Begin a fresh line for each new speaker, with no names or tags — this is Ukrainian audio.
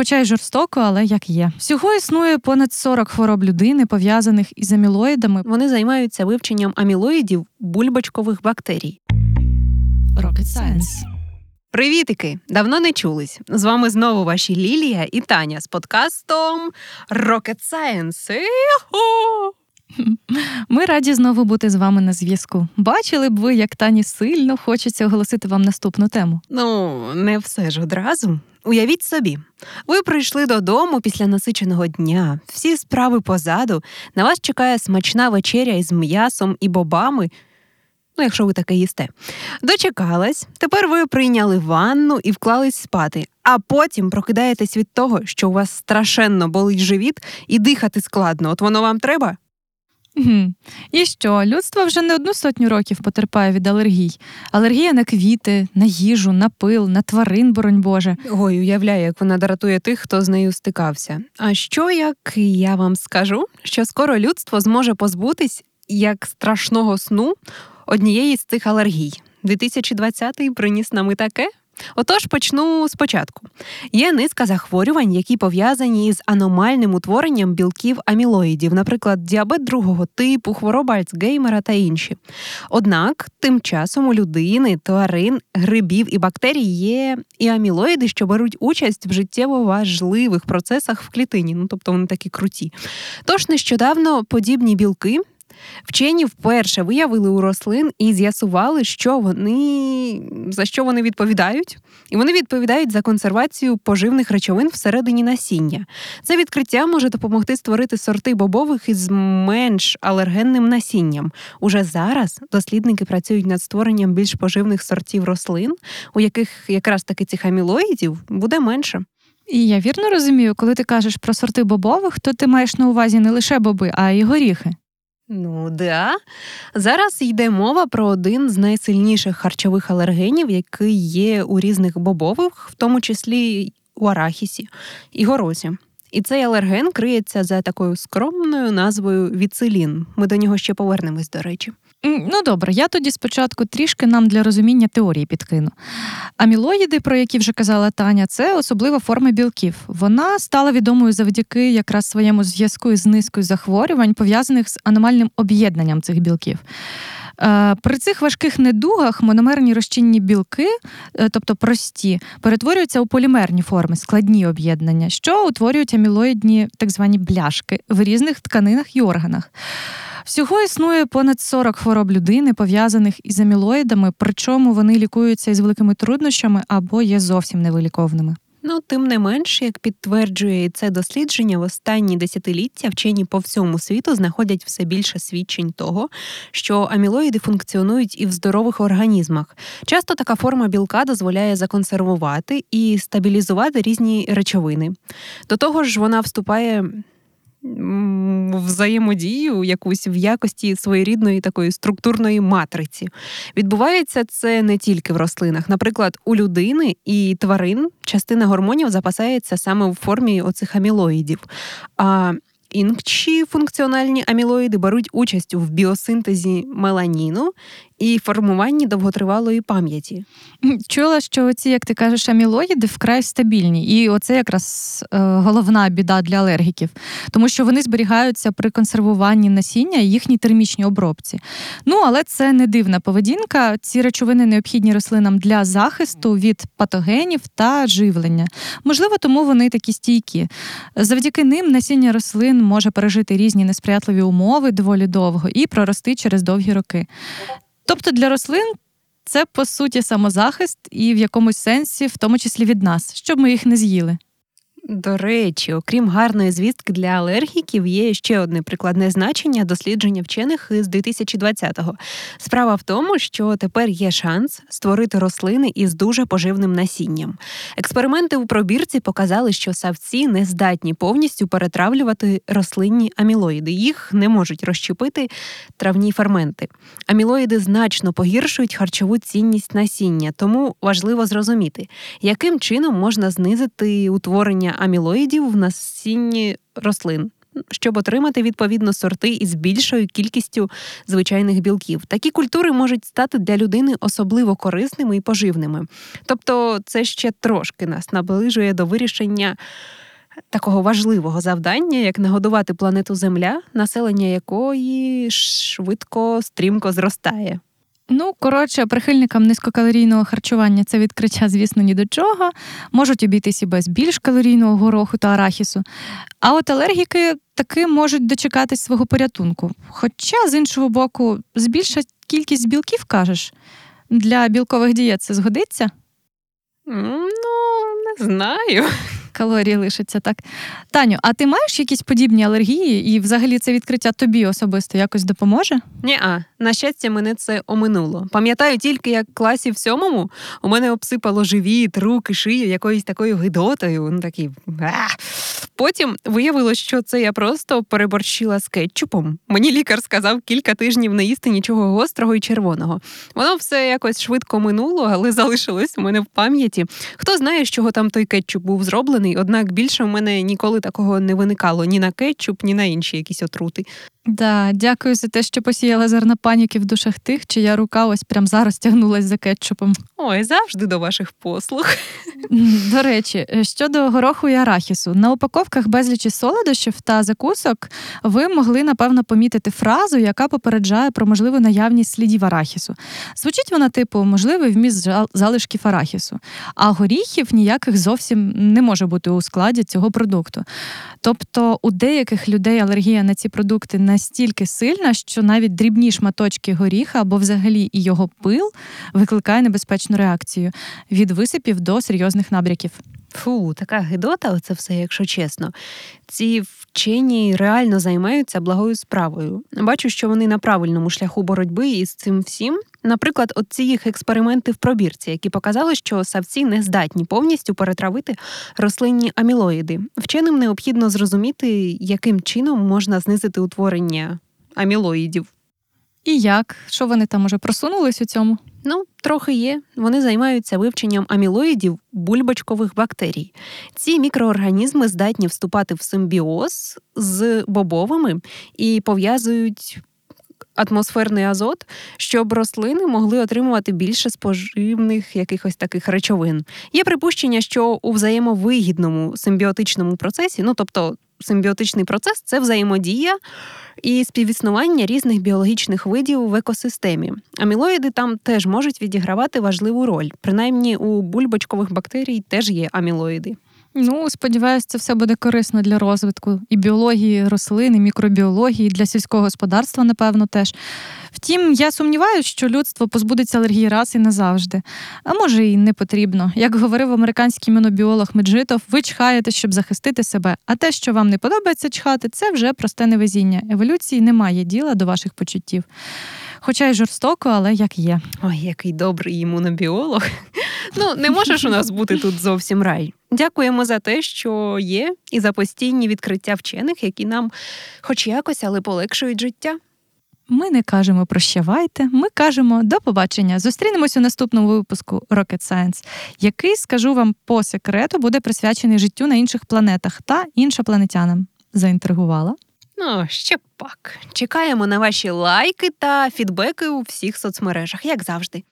хоча й жорстоко, але як є. Всього існує понад 40 хвороб людини, пов'язаних із амілоїдами.
Вони займаються вивченням амілоїдів бульбочкових бактерій.
Rocket Science.
Привітики! Давно не чулись. З вами знову ваші Лілія і Таня з подкастом Rocket Science.
Ми раді знову бути з вами на зв'язку. Бачили б ви, як Тані сильно хочеться оголосити вам наступну тему.
Ну, не все ж одразу. Уявіть собі, ви прийшли додому після насиченого дня, всі справи позаду, на вас чекає смачна вечеря із м'ясом і бобами. Ну, якщо ви таке їсте. Дочекалась, тепер ви прийняли ванну і вклались спати, а потім прокидаєтесь від того, що у вас страшенно болить живіт і дихати складно. От воно вам треба?
Мгм. І що? Людство вже не одну сотню років потерпає від алергій. Алергія на квіти, на їжу, на пил, на тварин, боронь Боже.
Ой, уявляю, як вона дратує тих, хто з нею стикався. А що як я вам скажу, що скоро людство зможе позбутись як страшного сну однієї з цих алергій? 2020-й приніс нам і таке. Отож, почну спочатку. Є низка захворювань, які пов'язані із аномальним утворенням білків амілоїдів, наприклад, діабет другого типу, хвороба Альцгеймера та інші. Однак, тим часом у людини, тварин, грибів і бактерій є і амілоїди, що беруть участь в життєво важливих процесах в клітині, ну тобто вони такі круті. Тож нещодавно подібні білки. Вчені вперше виявили у рослин і з'ясували, що вони за що вони відповідають. І вони відповідають за консервацію поживних речовин всередині насіння. Це відкриття може допомогти створити сорти бобових із менш алергенним насінням. Уже зараз дослідники працюють над створенням більш поживних сортів рослин, у яких якраз таки цих амілоїдів буде менше.
І я вірно розумію, коли ти кажеш про сорти бобових, то ти маєш на увазі не лише боби, а й горіхи.
Ну да. Зараз йде мова про один з найсильніших харчових алергенів, який є у різних бобових, в тому числі у арахісі і горозі. І цей алерген криється за такою скромною назвою віцилін. Ми до нього ще повернемось, до речі.
Ну добре, я тоді спочатку трішки нам для розуміння теорії підкину. Амілоїди, про які вже казала Таня, це особлива форма білків. Вона стала відомою завдяки якраз своєму зв'язку із низкою захворювань, пов'язаних з аномальним об'єднанням цих білків. Е, При цих важких недугах мономерні розчинні білки, е, тобто прості, перетворюються у полімерні форми, складні об'єднання, що утворюють амілоїдні так звані бляшки в різних тканинах і органах. Всього існує понад 40 хвороб людини, пов'язаних із амілоїдами, причому вони лікуються із великими труднощами або є зовсім невиліковними.
Ну, тим не менш, як підтверджує це дослідження, в останні десятиліття вчені по всьому світу знаходять все більше свідчень того, що амілоїди функціонують і в здорових організмах. Часто така форма білка дозволяє законсервувати і стабілізувати різні речовини. До того ж, вона вступає. Взаємодію якусь в якості своєрідної такої структурної матриці. Відбувається це не тільки в рослинах. Наприклад, у людини і тварин частина гормонів запасається саме в формі оцих амілоїдів. А інші функціональні амілоїди беруть участь в біосинтезі меланіну і формуванні довготривалої пам'яті.
Чула, що ці, як ти кажеш, амілоїди вкрай стабільні, і оце якраз е, головна біда для алергіків, тому що вони зберігаються при консервуванні насіння і їхній термічній обробці. Ну але це не дивна поведінка. Ці речовини необхідні рослинам для захисту від патогенів та живлення. Можливо, тому вони такі стійкі. Завдяки ним насіння рослин може пережити різні несприятливі умови доволі довго і прорости через довгі роки. Тобто для рослин це по суті самозахист і в якомусь сенсі, в тому числі від нас, щоб ми їх не з'їли.
До речі, окрім гарної звістки для алергіків, є ще одне прикладне значення дослідження вчених з 2020-го. Справа в тому, що тепер є шанс створити рослини із дуже поживним насінням. Експерименти у пробірці показали, що савці не здатні повністю перетравлювати рослинні амілоїди. Їх не можуть розщепити травні ферменти. Амілоїди значно погіршують харчову цінність насіння, тому важливо зрозуміти, яким чином можна знизити утворення амілоїдів в насінні рослин. щоб отримати відповідно сорти із більшою кількістю звичайних білків. Такі культури можуть стати для людини особливо корисними і поживними. Тобто, це ще трошки нас наближує до вирішення. Такого важливого завдання, як нагодувати планету Земля, населення якої швидко стрімко зростає.
Ну, коротше, прихильникам низькокалорійного харчування це відкриття, звісно, ні до чого. Можуть обійтись і без більш калорійного гороху та арахісу. А от алергіки таки можуть дочекатись свого порятунку. Хоча, з іншого боку, збільша кількість білків, кажеш, для білкових дієт це згодиться?
Ну, не знаю.
Калорії лишаться так. Таню, а ти маєш якісь подібні алергії, і взагалі це відкриття тобі особисто якось допоможе?
Ні-а, на щастя, мене це оминуло. Пам'ятаю тільки, як в класі в сьомому у мене обсипало живіт, руки, шию якоюсь такою гидотою. Ну такий. Потім виявилось, що це я просто переборщила з кетчупом. Мені лікар сказав кілька тижнів не їсти нічого гострого і червоного. Воно все якось швидко минуло, але залишилось у мене в пам'яті. Хто знає, з чого там той кетчуп був зроблений, однак більше в мене ніколи такого не виникало ні на кетчуп, ні на інші якісь отрути.
Да, дякую за те, що посіяла зерна паніки в душах тих, чия рука ось прям зараз тягнулась за кетчупом.
Ой, завжди до ваших послуг.
До речі, щодо гороху і арахісу, на упаковках безлічі солодощів та закусок ви могли напевно помітити фразу, яка попереджає про можливу наявність слідів арахісу. Звучить вона, типу, можливий вміст залишків арахісу, а горіхів ніяких зовсім не може бути у складі цього продукту. Тобто у деяких людей алергія на ці продукти настільки сильна, що навіть дрібні шматочки горіха або взагалі і його пил викликає небезпечну реакцію від висипів до серйозних набряків.
Фу, така гидота, оце все, якщо чесно. Ці вчені реально займаються благою справою. Бачу, що вони на правильному шляху боротьби із цим всім. Наприклад, от ці їх експерименти в пробірці, які показали, що савці не здатні повністю перетравити рослинні амілоїди. Вченим необхідно зрозуміти, яким чином можна знизити утворення амілоїдів.
І як? Що вони там уже просунулись у цьому?
Ну, трохи є. Вони займаються вивченням амілоїдів бульбочкових бактерій. Ці мікроорганізми здатні вступати в симбіоз з бобовими і пов'язують атмосферний азот, щоб рослини могли отримувати більше споживних якихось таких речовин. Є припущення, що у взаємовигідному симбіотичному процесі, ну тобто симбіотичний процес це взаємодія і співіснування різних біологічних видів в екосистемі. Амілоїди там теж можуть відігравати важливу роль. Принаймні у бульбочкових бактерій теж є амілоїди.
Ну, сподіваюся, це все буде корисно для розвитку і біології рослин, і мікробіології, і для сільського господарства, напевно, теж. Втім, я сумніваюся, що людство позбудеться алергії раз і назавжди. А може, і не потрібно. Як говорив американський мінобіолог Меджитов, ви чхаєте, щоб захистити себе. А те, що вам не подобається чхати, це вже просте невезіння. Еволюції немає діла до ваших почуттів. Хоча й жорстоко, але як є.
Ой, який добрий імунобіолог. Ну, не можеш у нас бути тут зовсім рай. Дякуємо за те, що є, і за постійні відкриття вчених, які нам, хоч якось, але полегшують життя.
Ми не кажемо прощавайте, ми кажемо до побачення. Зустрінемось у наступному випуску Rocket Science, який, скажу вам по секрету, буде присвячений життю на інших планетах та іншопланетянам. Заінтригувала?
Ну, ще пак. Чекаємо на ваші лайки та фідбеки у всіх соцмережах, як завжди.